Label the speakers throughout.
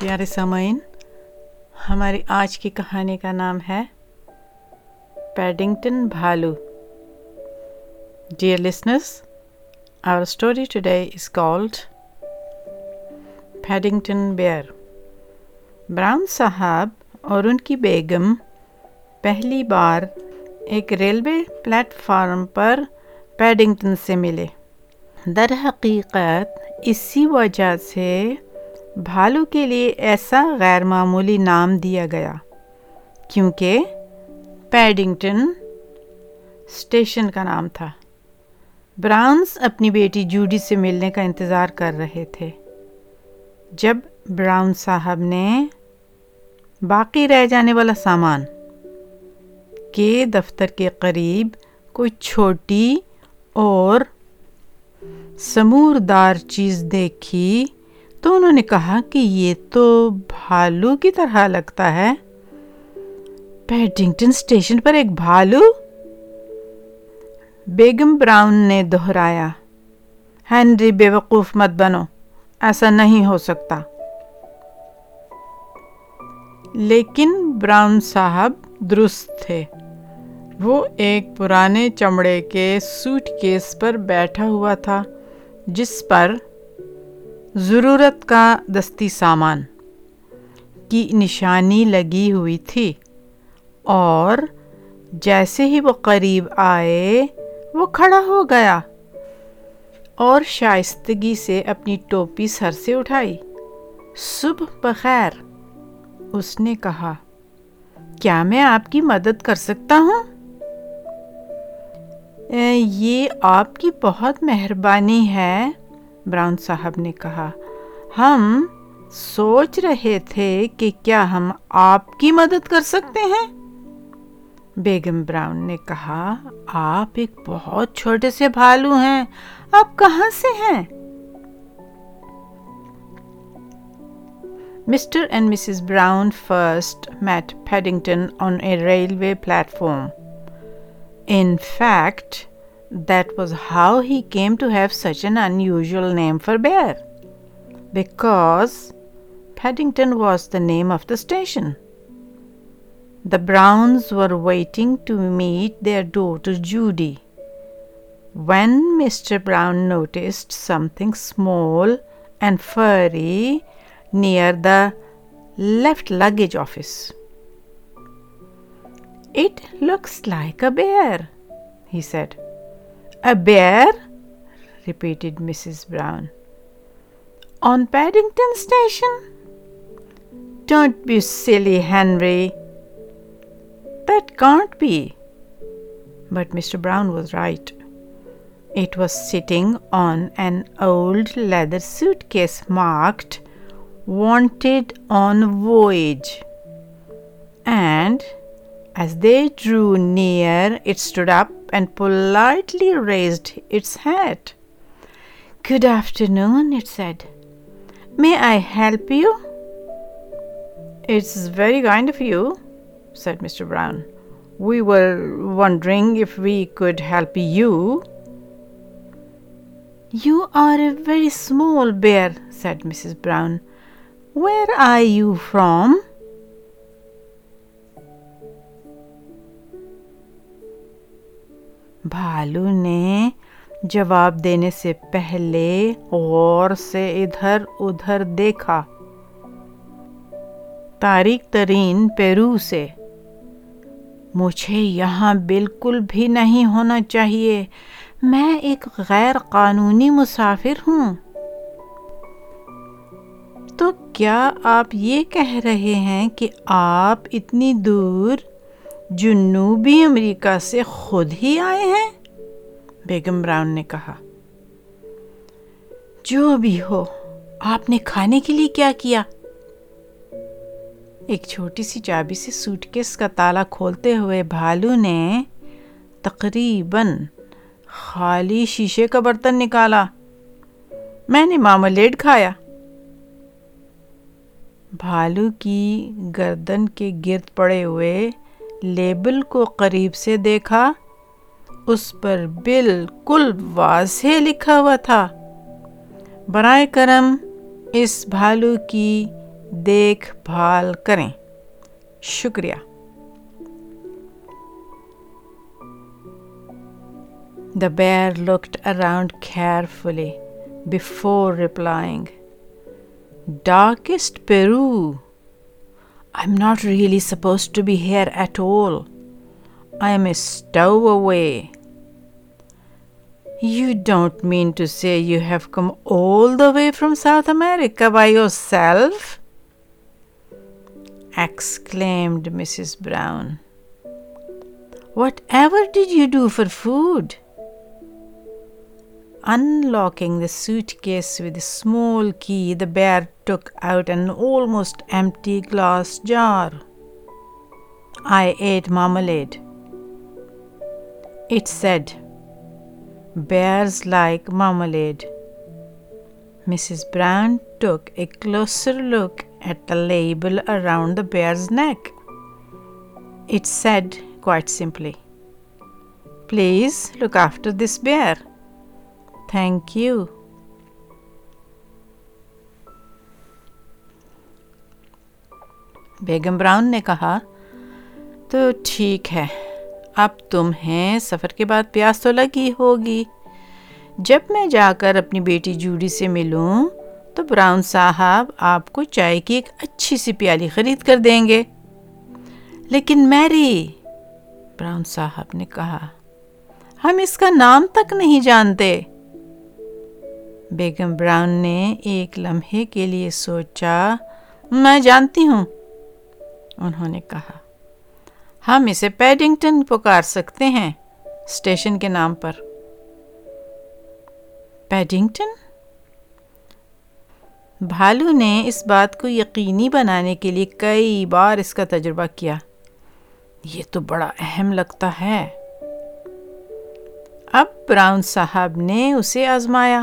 Speaker 1: پیارے سامعین، ہماری آج کی کہانی کا نام ہے پیڈنگٹن بھالو۔ Dear listeners our story today is called Paddington bear. Brown صاحب اور ان کی بیگم پہلی بار ایک ریلوے پلیٹ فارم پر پیڈنگٹن سے ملے۔ در حقیقت اسی وجہ سے بھالو کے لیے ایسا غیر معمولی نام دیا گیا، کیونکہ پیڈنگٹن اسٹیشن کا نام تھا۔ براؤنس اپنی بیٹی جوڈی سے ملنے کا انتظار کر رہے تھے۔ جب براؤن صاحب نے باقی رہ جانے والا سامان کے دفتر کے قریب کوئی چھوٹی اور سموردار چیز دیکھی تو انہوں نے کہا کہ یہ تو بھالو کی طرح لگتا ہے۔ پیڈنگٹن اسٹیشن پر ایک بھالو؟ بیگم براؤن نے دہرایا۔ ہینری بے وقوف مت بنو، ایسا نہیں ہو سکتا۔ لیکن براؤن صاحب درست تھے۔ وہ ایک پرانے چمڑے کے سوٹ کیس پر بیٹھا ہوا تھا، جس پر ضرورت کا دستی سامان کی نشانی لگی ہوئی تھی اور جیسے ہی وہ قریب آئے، وہ کھڑا ہو گیا اور شائستگی سے اپنی ٹوپی سر سے اٹھائی۔ صبح بخیر، اس نے کہا، کیا میں آپ کی مدد کر سکتا ہوں؟ یہ آپ کی بہت مہربانی ہے۔ براؤن صاحب نے کہا، ہم سوچ رہے تھے کہ کیا ہم آپ کی مدد کر سکتے ہیں؟ بیگم براؤن نے کہا، آپ ایک بہت چھوٹے سے بھالو ہیں، آپ کہاں سے ہیں؟ Mr and Mrs Brown first meat Paddington on a railway platform. In fact That was how he came to have such an unusual name for bear. Because Paddington was the name of the station. The Browns were waiting to meet their daughter Judy. When Mr. Brown noticed something small and furry near the left luggage office. It looks like a bear, he said. A bear? repeated Mrs. Brown. On Paddington Station? Don't be silly, Henry. That can't be. But Mr. Brown was right. It was sitting on an old leather suitcase marked Wanted on Voyage. And as they drew near, it stood up and politely raised its head. Good afternoon, it said. May I help you? It's very kind of you, said Mr. Brown. We were wondering if we could help you. You are a very small bear, said Mrs. Brown. Where are you from? بھالو نے جواب دینے سے پہلے غور سے ادھر ادھر دیکھا۔ تاریخ ترین پیرو سے، مجھے یہاں بالکل بھی نہیں ہونا چاہیے، میں ایک غیر قانونی مسافر ہوں۔ تو کیا آپ یہ کہہ رہے ہیں کہ آپ اتنی دور جنوبی امریکہ سے خود ہی آئے ہیں؟ بیگم براؤن نے کہا، جو بھی ہو، آپ نے کھانے کے لیے کیا کیا؟ ایک چھوٹی سی چابی سے سوٹ کیس کا تالا کھولتے ہوئے بھالو نے تقریباً خالی شیشے کا برتن نکالا۔ میں نے ماملیڈ کھایا۔ بھالو کی گردن کے گرد پڑے ہوئے لیبل کو قریب سے دیکھا، اس پر بالکل واضح لکھا ہوا تھا، برائے کرم، اس بھالو کی دیکھ بھال کریں۔ شکریہ۔ The bear looked around carefully before replying darkest Peru I'm not really supposed to be here at all. I am a stowaway. You don't mean to say you have come all the way from South America by yourself? exclaimed Mrs. Brown. Whatever did you do for food? Unlocking the suitcase with a small key, the bear took out an almost empty glass jar. I ate marmalade. It said, Bears like marmalade. Mrs. Brown took a closer look at the label around the bear's neck. It said quite simply, Please look after this bear. Thank you. بیگم Brown نے کہا، تو ٹھیک ہے، اب تم ہیں سفر کے بعد پیاس تو لگی ہوگی۔ جب میں جا کر اپنی بیٹی جوڈی سے ملوں، تو براؤن صاحب آپ کو چائے کی ایک اچھی سی پیالی خرید کر دیں گے۔ لیکن میری، براؤن صاحب نے کہا، ہم اس کا نام تک نہیں جانتے۔ بیگم براؤن نے ایک لمحے کے لیے سوچا، میں جانتی ہوں، انہوں نے کہا۔ ہم اسے پیڈنگٹن پکار سکتے ہیں اسٹیشن کے نام پر۔ پیڈنگٹن؟ بھالو نے اس بات کو یقینی بنانے کے لیے کئی بار اس کا تجربہ کیا۔ یہ تو بڑا اہم لگتا ہے۔ اب براؤن صاحب نے اسے آزمایا۔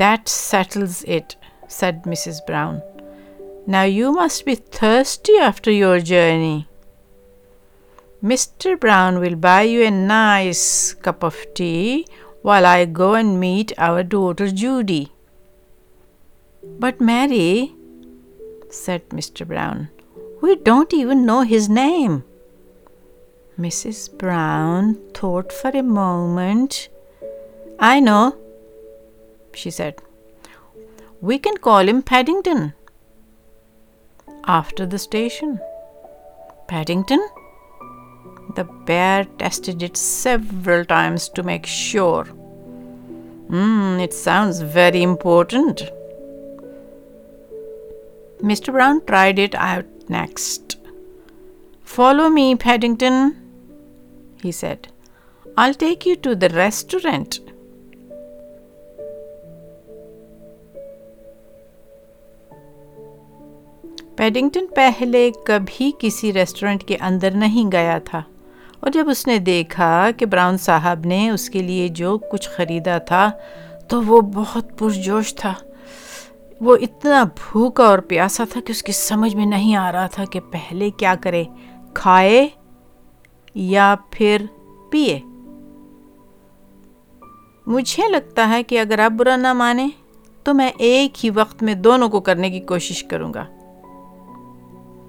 Speaker 1: That settles it, said Mrs. Brown. Now you must be thirsty after your journey. Mr. Brown will buy you a nice cup of tea while I go and meet our daughter Judy. But Mary, said Mr. Brown, we don't even know his name. Mrs. Brown thought for a moment. I know, she said. We can call him Paddington. After the station. Paddington? The bear tested it several times to make sure. Hmm, it sounds very important. Mr. Brown tried it out next. Follow me, Paddington, he said. I'll take you to the restaurant. Paddington پہلے کبھی کسی restaurant کے اندر نہیں گیا تھا اور جب اس نے دیکھا کہ براؤن صاحب نے اس کے لیے جو کچھ خریدا تھا تو وہ بہت پرجوش تھا وہ اتنا بھوکا اور پیاسا تھا کہ اس کی سمجھ میں نہیں آ رہا تھا کہ پہلے کیا کرے، کھائے یا پھر پیے۔ مجھے لگتا ہے کہ اگر آپ برا نہ مانیں تو میں ایک ہی وقت میں دونوں کو کرنے کی کوشش کروں گا۔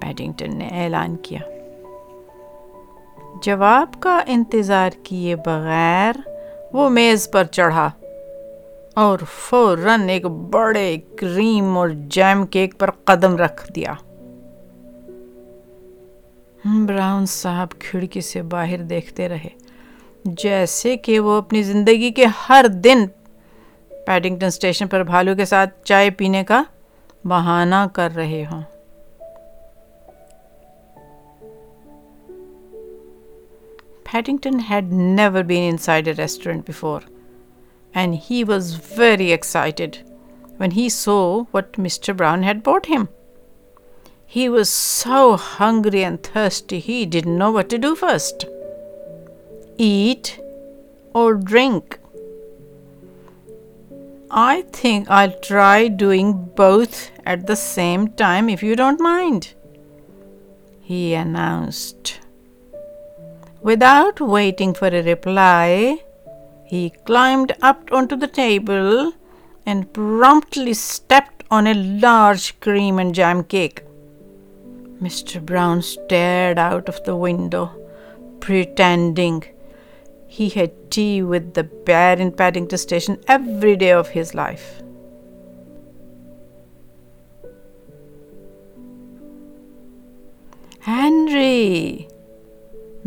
Speaker 1: پیڈنگٹن نے اعلان کیا۔ جواب کا انتظار کیے بغیر وہ میز پر چڑھا۔ اور فوراً ایک بڑے کریم اور جیم کیک پر قدم رکھ دیا۔ براؤن صاحب کھڑکی سے باہر دیکھتے رہے جیسے کہ وہ اپنی زندگی کے ہر دن پیڈنگٹن اسٹیشن پر بھالو کے ساتھ چائے پینے کا بہانہ کر رہے ہوں۔ Paddington had never been inside a restaurant before, and he was very excited when he saw what Mr. Brown had bought him. He was so hungry and thirsty he didn't know what to do first. Eat or drink? I think I'll try doing both at the same time if you don't mind, he announced. Without waiting for a reply, he climbed up onto the table and promptly stepped on a large cream and jam cake. Mr. Brown stared out of the window, pretending he had tea with the bear in Paddington Station every day of his life. Henry!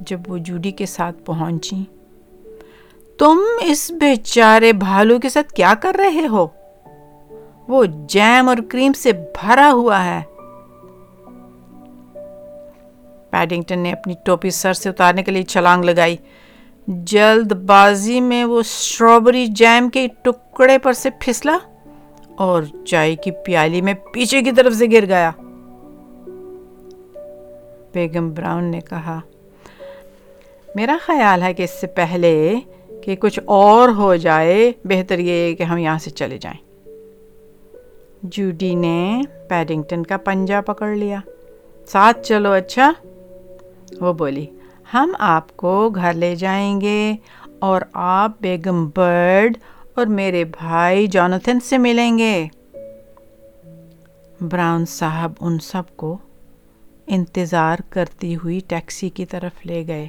Speaker 1: جب وہ Jodie کے ساتھ پہنچی تم اس بیچارے بھالو کے ساتھ کیا کر رہے ہو؟ وہ جیم اور کریم سے بھرا ہوا ہے۔ پیڈنگٹن نے اپنی ٹوپی سر سے اتارنے کے لیے چھلانگ لگائی۔ جلد بازی میں وہ اسٹرابری جیم کے ٹکڑے پر سے پھسلا اور چائے کی پیالی میں پیچھے کی طرف سے گر گیا۔ بیگم براؤن نے کہا میرا خیال ہے کہ اس سے پہلے کہ کچھ اور ہو جائے، بہتر یہ کہ ہم یہاں سے چلے جائیں۔ جوڈی نے پیڈنگٹن کا پنجہ پکڑ لیا۔ ساتھ چلو اچھا؟ وہ بولی، ہم آپ کو گھر لے جائیں گے اور آپ بیگم برڈ اور میرے بھائی جانتھن سے ملیں گے۔ براؤن صاحب ان سب کو انتظار کرتی ہوئی ٹیکسی کی طرف لے گئے۔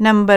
Speaker 1: number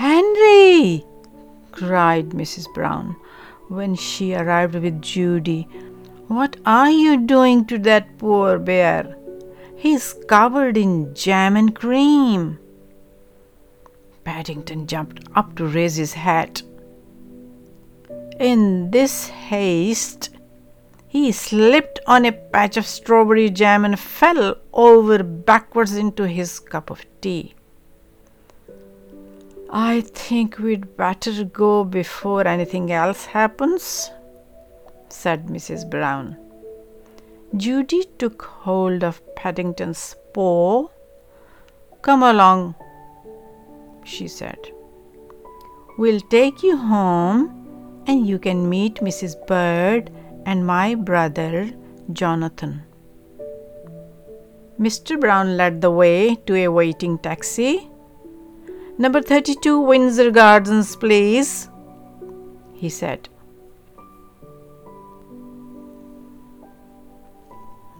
Speaker 1: Henry! cried Mrs. Brown when she arrived with Judy. What are you doing to that poor bear? He's covered in jam and cream. Paddington jumped up to raise his hat. In this haste, he slipped on a patch of strawberry jam and fell over backwards into his cup of tea. I think we'd better go before anything else happens, said Mrs. Brown. Judy took hold of Paddington's paw. Come along, she said. We'll take you home and you can meet Mrs. Bird and my brother Jonathan. Mr. Brown led the way to a waiting taxi. Number 32 Windsor Gardens, please, he said.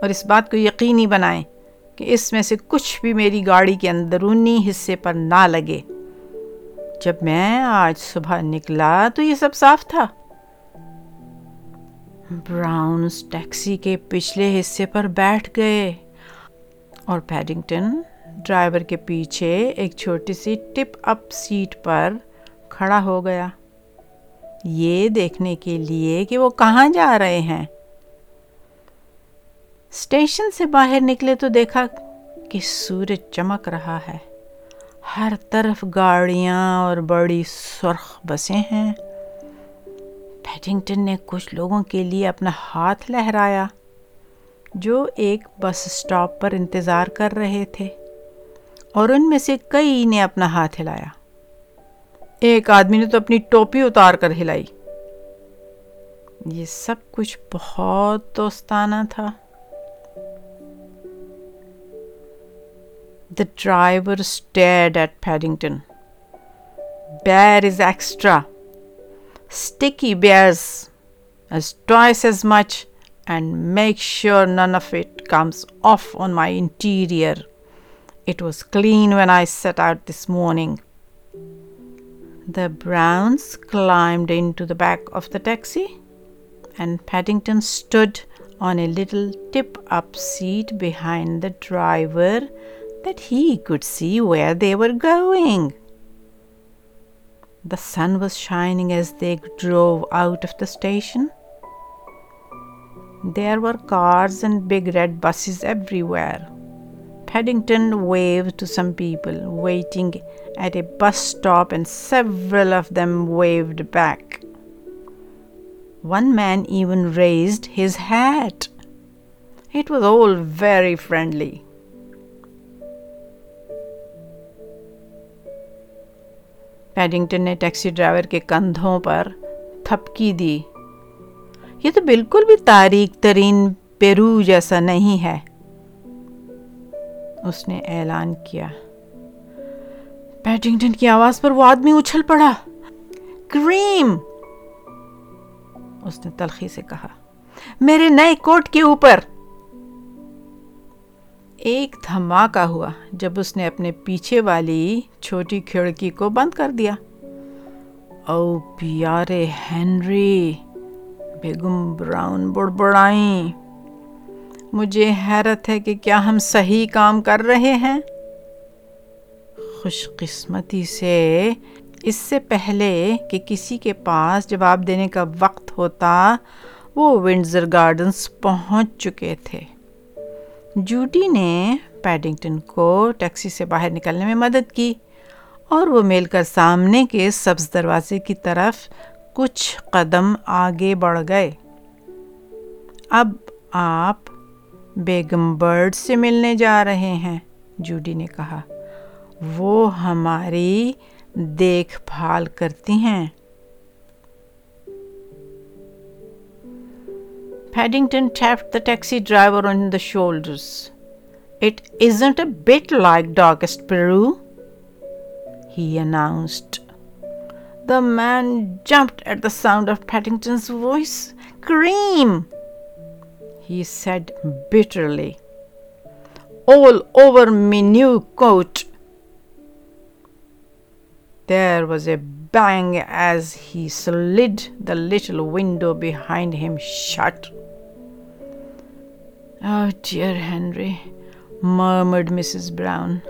Speaker 1: اور اس بات کو یقینی بنائیں کہ اس میں سے کچھ بھی میری گاڑی کے اندرونی حصے پر نہ لگے۔ جب میں آج صبح نکلا تو یہ سب صاف تھا۔ براؤنز ٹیکسی کے پچھلے حصے پر بیٹھ گئے۔ اور پیڈنگٹن ڈرائیور کے پیچھے ایک چھوٹی سی ٹپ اپ سیٹ پر کھڑا ہو گیا۔ یہ دیکھنے کے لیے کہ وہ کہاں جا رہے ہیں۔ اسٹیشن سے باہر نکلے تو دیکھا کہ سورج چمک رہا ہے۔ ہر طرف گاڑیاں اور بڑی سرخ بسیں ہیں۔ پیڈنگٹن نے کچھ لوگوں کے لیے اپنا ہاتھ لہرایا، جو ایک بس اسٹاپ پر انتظار کر رہے تھے، اور ان میں سے کئی نے اپنا ہاتھ ہلایا۔ ایک آدمی نے تو اپنی ٹوپی اتار کر ہلائی۔ یہ سب کچھ بہت دوستانہ تھا۔ The driver stared at Paddington. Bear is extra. Sticky bears as twice as much and make sure none of it comes off on my interior. It was clean when I set out this morning. The Browns climbed into the back of the taxi, and Paddington stood on a little tip up seat behind the driver he could see where they were going. The sun was shining as they drove out of the station. There were cars and big red buses everywhere. Paddington waved to some people waiting at a bus stop, and several of them waved back. One man even raised his hat. It was all very friendly. Paddington نے taxi driver کے کندھوں پر تھپکی دی۔ یہ تو بالکل بھی تاریخ ترین پیرو جیسا نہیں ہے۔ اس نے اعلان کیا۔ پیڈنگٹن کی آواز پر وہ آدمی اچھل پڑا۔ کریم! اس نے تلخی سے کہا۔ میرے نئے کوٹ کے اوپر ایک دھماکہ ہوا جب اس نے اپنے پیچھے والی چھوٹی کھڑکی کو بند کر دیا۔ او پیارے ہینری، بیگم براؤن بڑبڑائیں۔ مجھے حیرت ہے کہ کیا ہم صحیح کام کر رہے ہیں۔ خوش قسمتی سے اس سے پہلے کہ کسی کے پاس جواب دینے کا وقت ہوتا، وہ ونڈزر گارڈنز پہنچ چکے تھے۔ جوڈی نے پیڈنگٹن کو ٹیکسی سے باہر نکلنے میں مدد کی اور وہ مل کر سامنے کے سبز دروازے کی طرف کچھ قدم آگے بڑھ گئے۔ اب آپ بیگم برڈ سے ملنے جا رہے ہیں، جوڈی نے کہا۔ وہ ہماری دیکھ بھال کرتی ہیں۔ Paddington tapped the taxi driver on the shoulders. It isn't a bit like Darkest Peru, he announced. The man jumped at the sound of Paddington's voice. Cream, he said bitterly. All over me new coat. There was a bang as he slid the little window behind him shut. Oh, dear Henry, murmured Mrs. Brown.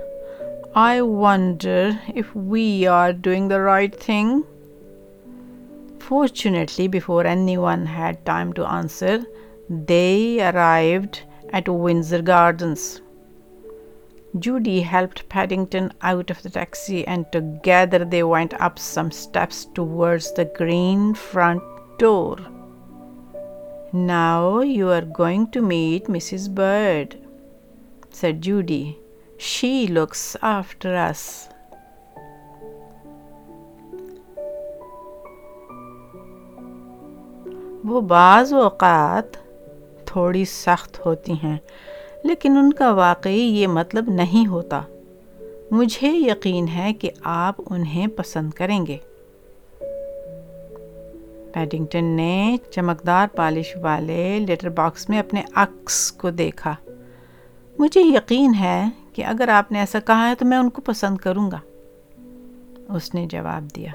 Speaker 1: I wonder if we are doing the right thing. Fortunately, before anyone had time to answer, they arrived at Windsor Gardens. Judy helped Paddington out of the taxi, and together they went up some steps towards the green front door. Now you are going to meet Mrs. Bird, said Judy. She looks after us. وہ بعض اوقات تھوڑی سخت ہوتی ہیں لیکن ان کا واقعی یہ مطلب نہیں ہوتا مجھے یقین ہے کہ آپ انہیں پسند کریں گے پیڈنگٹن نے چمکدار پالش والے لیٹر باکس میں اپنے عکس کو دیکھا۔ مجھے یقین ہے کہ اگر آپ نے ایسا کہا ہے تو میں ان کو پسند کروں گا۔ اس نے جواب دیا۔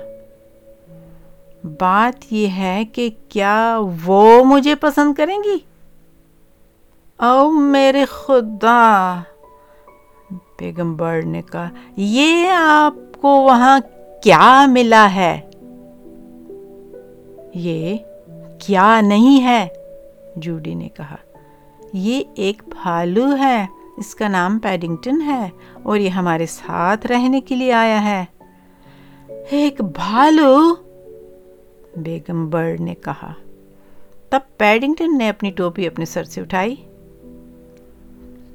Speaker 1: بات یہ ہے کہ کیا وہ مجھے پسند کریں گی؟ او میرے خدا! بیگم برڈ نے کہا، یہ آپ کو وہاں کیا ملا ہے؟ یہ کیا نہیں ہے؟ جوڈی نے کہا، یہ ایک بھالو ہے، اس کا نام پیڈنگٹن ہے اور یہ ہمارے ساتھ رہنے کے لیے آیا ہے۔ ایک بھالو؟ بیگم برڈ نے کہا، تب پیڈنگٹن نے اپنی ٹوپی اپنے سر سے اٹھائی۔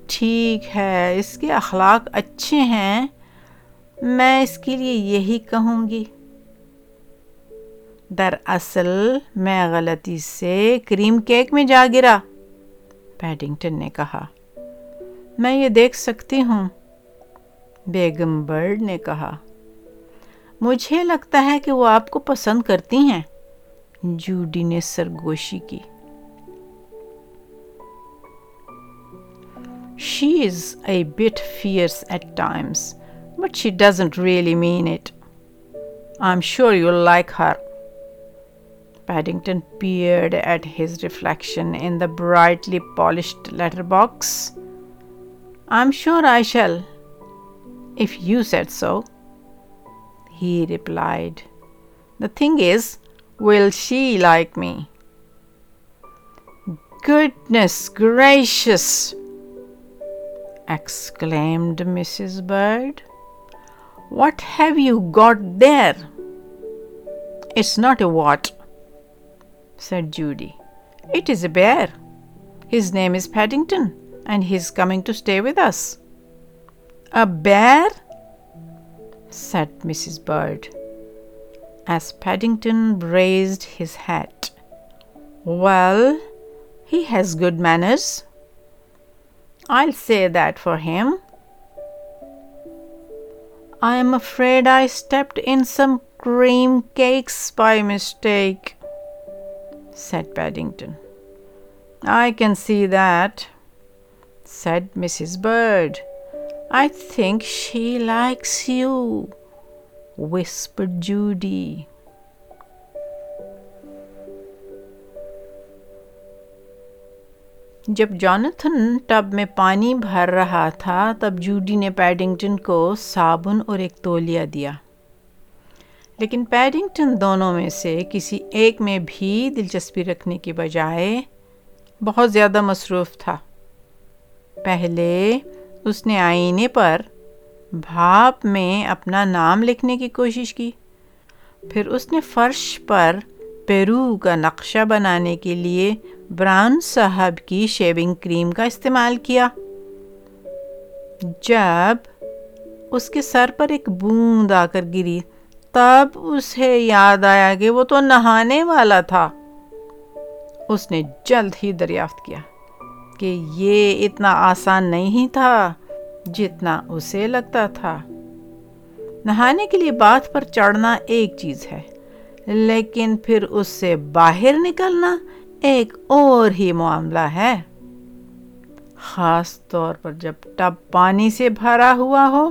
Speaker 1: ٹھیک ہے، اس کے اخلاق اچھے ہیں، میں اس کے لیے یہی کہوں گی۔ دراصل میں غلطی سے کریم کیک میں جا گرا۔ پیڈنگٹن نے کہا، میں یہ دیکھ سکتی ہوں۔ بیگم برڈ نے کہا، مجھے لگتا ہے کہ وہ آپ کو پسند کرتی ہیں۔ جوڈی نے سرگوشی کی۔ She is a bit fierce at times but she doesn't really mean it I am sure you like her Paddington peered at his reflection in the brightly polished letterbox. I'm sure I shall, if you said so, he replied. The thing is, will she like me? Goodness gracious! exclaimed Mrs. Bird. What have you got there? It's not a what, said Judy. It is a bear. His name is Paddington, and he is coming to stay with us. A bear? said Mrs. Bird, as Paddington raised his hat. Well, he has good manners. I'll say that for him. I am afraid I stepped in some cream cakes by mistake, said Paddington. I can see that, said Mrs. Bird. I think she likes you, whispered Judy. جب جانتھن tub میں پانی بھر رہا تھا تب Jodie نے Paddington کو صابن اور ایک تولیا دیا لیکن پیڈنگٹن دونوں میں سے کسی ایک میں بھی دلچسپی رکھنے کی بجائے بہت زیادہ مصروف تھا۔ پہلے اس نے آئینے پر بھاپ میں اپنا نام لکھنے کی کوشش کی۔ پھر اس نے فرش پر پیرو کا نقشہ بنانے کے لیے براؤن صاحب کی شیونگ کریم کا استعمال کیا۔ جب اس کے سر پر ایک بوند آ کر گری تب اسے یاد آیا کہ وہ تو نہانے والا تھا۔ اس نے جلد ہی دریافت کیا کہ یہ اتنا آسان نہیں تھا جتنا اسے لگتا تھا۔ نہانے کے لیے بات پر چڑھنا ایک چیز ہے، لیکن پھر اس سے باہر نکلنا ایک اور ہی معاملہ ہے۔ خاص طور پر جب ٹب پانی سے بھرا ہوا ہو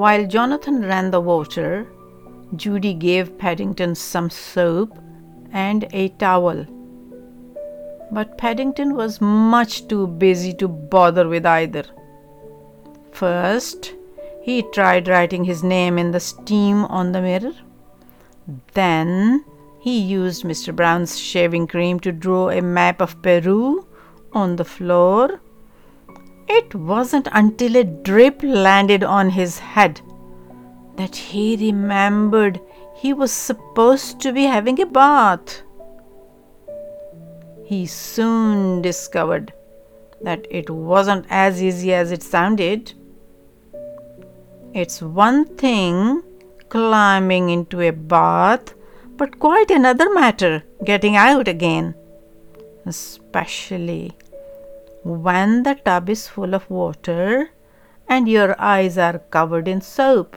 Speaker 1: While Jonathan ran the water, Judy gave Paddington some soap and a towel. But Paddington was much too busy to bother with either. First, he tried writing his name in the steam on the mirror. Then, he used Mr. Brown's shaving cream to draw a map of Peru on the floor. It wasn't until a drip landed on his head that he remembered he was supposed to be having a bath. He soon discovered that it wasn't as easy as it sounded. It's one thing climbing into a bath, but quite another matter getting out again, especially when the tub is full of water and your eyes are covered in soap.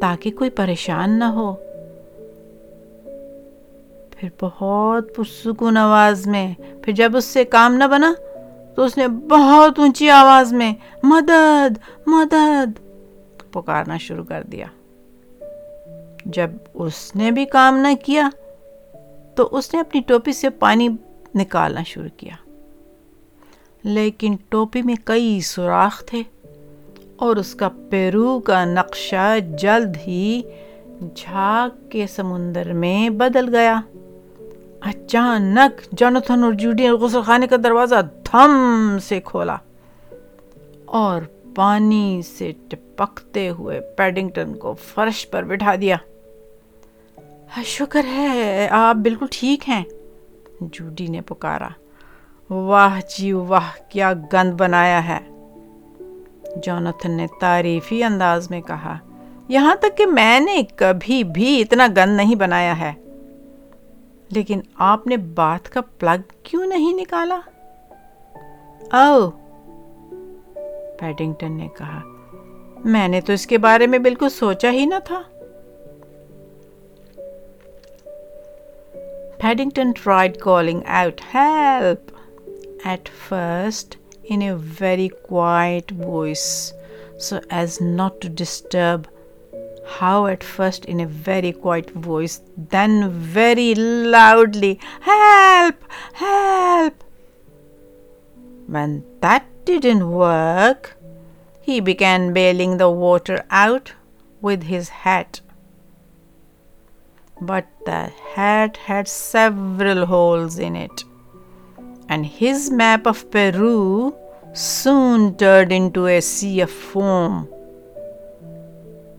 Speaker 1: تاکہ کوئی پریشان نہ ہو۔ پھر بہت پرسکون آواز میں، پھر جب اس سے کام نہ بنا تو اس نے بہت اونچی آواز میں، مدد مدد پکارنا شروع کر دیا۔ جب اس نے بھی کام نہ کیا تو اس نے اپنی ٹوپی سے پانی نکالنا شروع کیا۔ لیکن ٹوپی میں کئی سوراخ تھے۔ اور اس کا پیرو کا نقشہ جلد ہی جھاگ کے سمندر میں بدل گیا۔ اچانک جانتھن اور جوڈی نے غسل خانے کا دروازہ دھم سے کھولا اور پانی سے ٹپکتے ہوئے پیڈنگٹن کو فرش پر بٹھا دیا۔ ہاں، شکر ہے، آپ بالکل ٹھیک ہیں۔ جوڈی نے پکارا۔ واہ جی واہ، کیا گند بنایا ہے۔ جونتھن نے تعریفی انداز میں کہا، یہاں تک کہ میں نے کبھی بھی اتنا گند نہیں بنایا ہے۔ لیکن آپ نے بات کا پلگ کیوں نہیں نکالا؟ او پیڈنگٹن نے کہا، میں نے تو اس کے بارے میں بالکل سوچا ہی نہ تھا۔ Paddington tried calling out help at first in a very quiet voice so as not to disturb. How at first in a very quiet voice, then very loudly, Help! Help! When that didn't work, he began bailing the water out with his hat. But the hat had several holes in it, and his map of Peru soon turned into a sea of foam.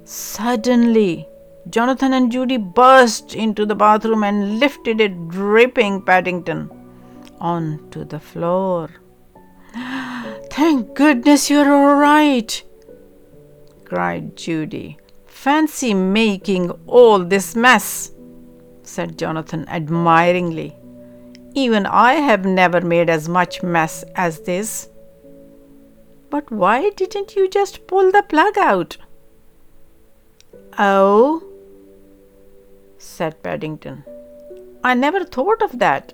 Speaker 1: Suddenly, Jonathan and Judy burst into the bathroom and lifted a dripping Paddington onto the floor. Thank goodness you're all right, cried Judy. Fancy making all this mess, said Jonathan admiringly. Even I have never made as much mess as this. But why didn't you just pull the plug out? Oh, said Paddington. I never thought of that.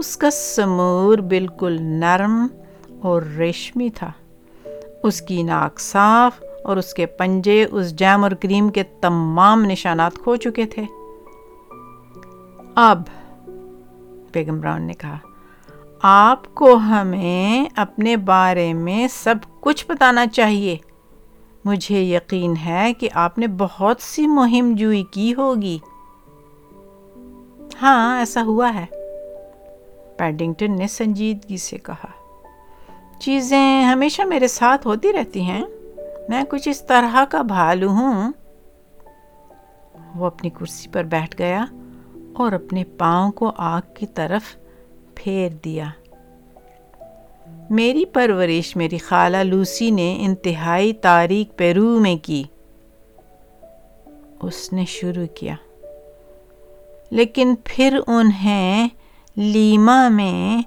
Speaker 1: اس کا سمور بالکل نرم اور ریشمی تھا۔ اس کی ناک صاف اور اس کے پنجے اس جیم اور کریم کے تمام نشانات کھو چکے تھے۔ اب بیگم براؤن نے کہا، آپ کو ہمیں اپنے بارے میں سب کچھ بتانا چاہیے۔ مجھے یقین ہے کہ آپ نے بہت سی مہم جوئی کی ہوگی۔ ہاں ایسا ہوا ہے۔ پیڈنگٹن نے سنجیدگی سے کہا، چیزیں ہمیشہ میرے ساتھ ہوتی رہتی ہیں. میں کچھ اس طرح کا بھالو ہوں. وہ اپنی کرسی پر بیٹھ گیا اور اپنے پاؤں کو آگ کی طرف پھیر دیا۔ میری پرورش، میری خالہ لوسی نے انتہائی تاریخ پیرو میں کی۔ اس نے شروع کیا، لیکن پھر انہیں Lima me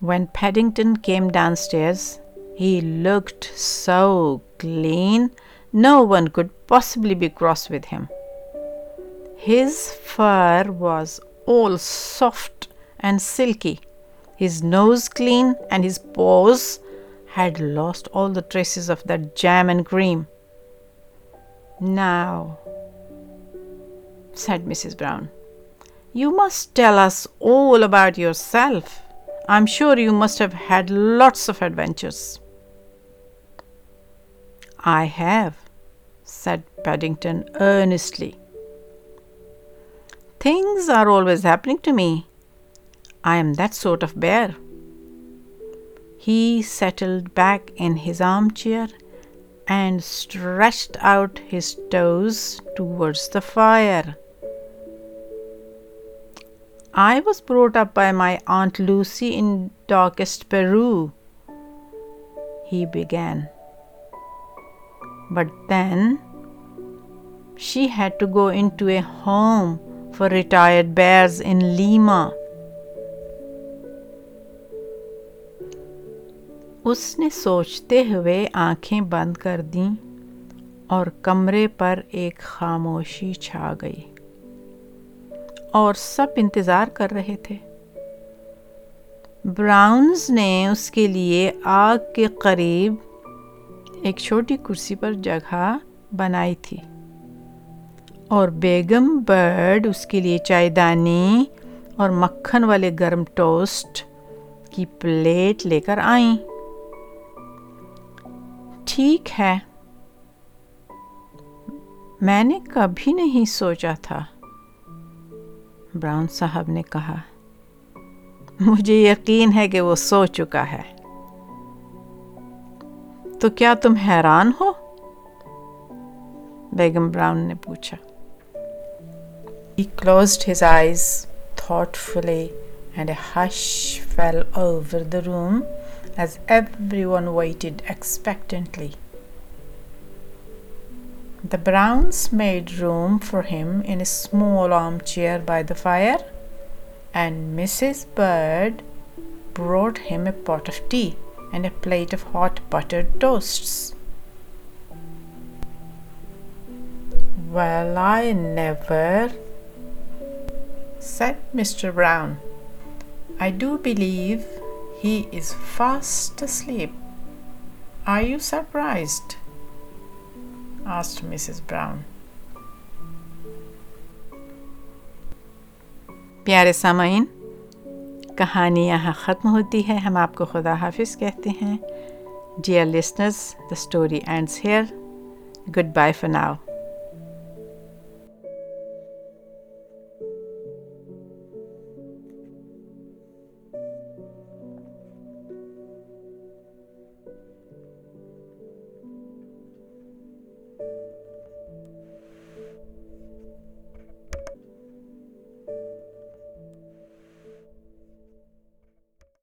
Speaker 1: When Paddington came downstairs, he looked so clean, no one could possibly be cross with him. His fur was all soft and silky, his nose clean, and his paws had lost all the traces of that jam and cream. Now, said Mrs. Brown, you must tell us all about yourself. I'm sure you must have had lots of adventures. I have, said Paddington earnestly. Things are always happening to me. I am that sort of bear. He settled back in his armchair and stretched out his toes towards the fire. I was brought up by my Aunt Lucy in darkest Peru, he began. But then she had to go into a home for retired bears in Lima. اس نے سوچتے ہوئے آنکھیں بند کر دیں اور کمرے پر ایک خاموشی چھا گئی۔ اور سب انتظار کر رہے تھے۔ براؤنز نے اس کے لیے آگ کے قریب ایک چھوٹی کرسی پر جگہ بنائی تھی۔ اور بیگم برڈ اس کے لیے چائے دانی اور مکھن والے گرم ٹوسٹ کی پلیٹ لے کر آئیں۔ ٹھیک ہے۔ میں نے کبھی نہیں سوچا تھا۔ براؤن صاحب نے کہا، مجھے یقین ہے کہ وہ سو چکا ہے۔ تو کیا تم حیران ہو؟ بیگم براؤن نے پوچھا۔ He closed his eyes thoughtfully and a hush fell over the room. As everyone waited expectantly. The Browns made room for him in a small armchair by the fire, and Mrs. Bird brought him a pot of tea and a plate of hot buttered toasts. Well, I never, said Mr. Brown. I do believe He is fast asleep. Are you surprised? asked Mrs. Brown. پیارے سامعین، کہانی یہاں ختم ہوتی ہے ہم آپ کو خدا حافظ کہتے ہیں dear listeners the story ends here goodbye for now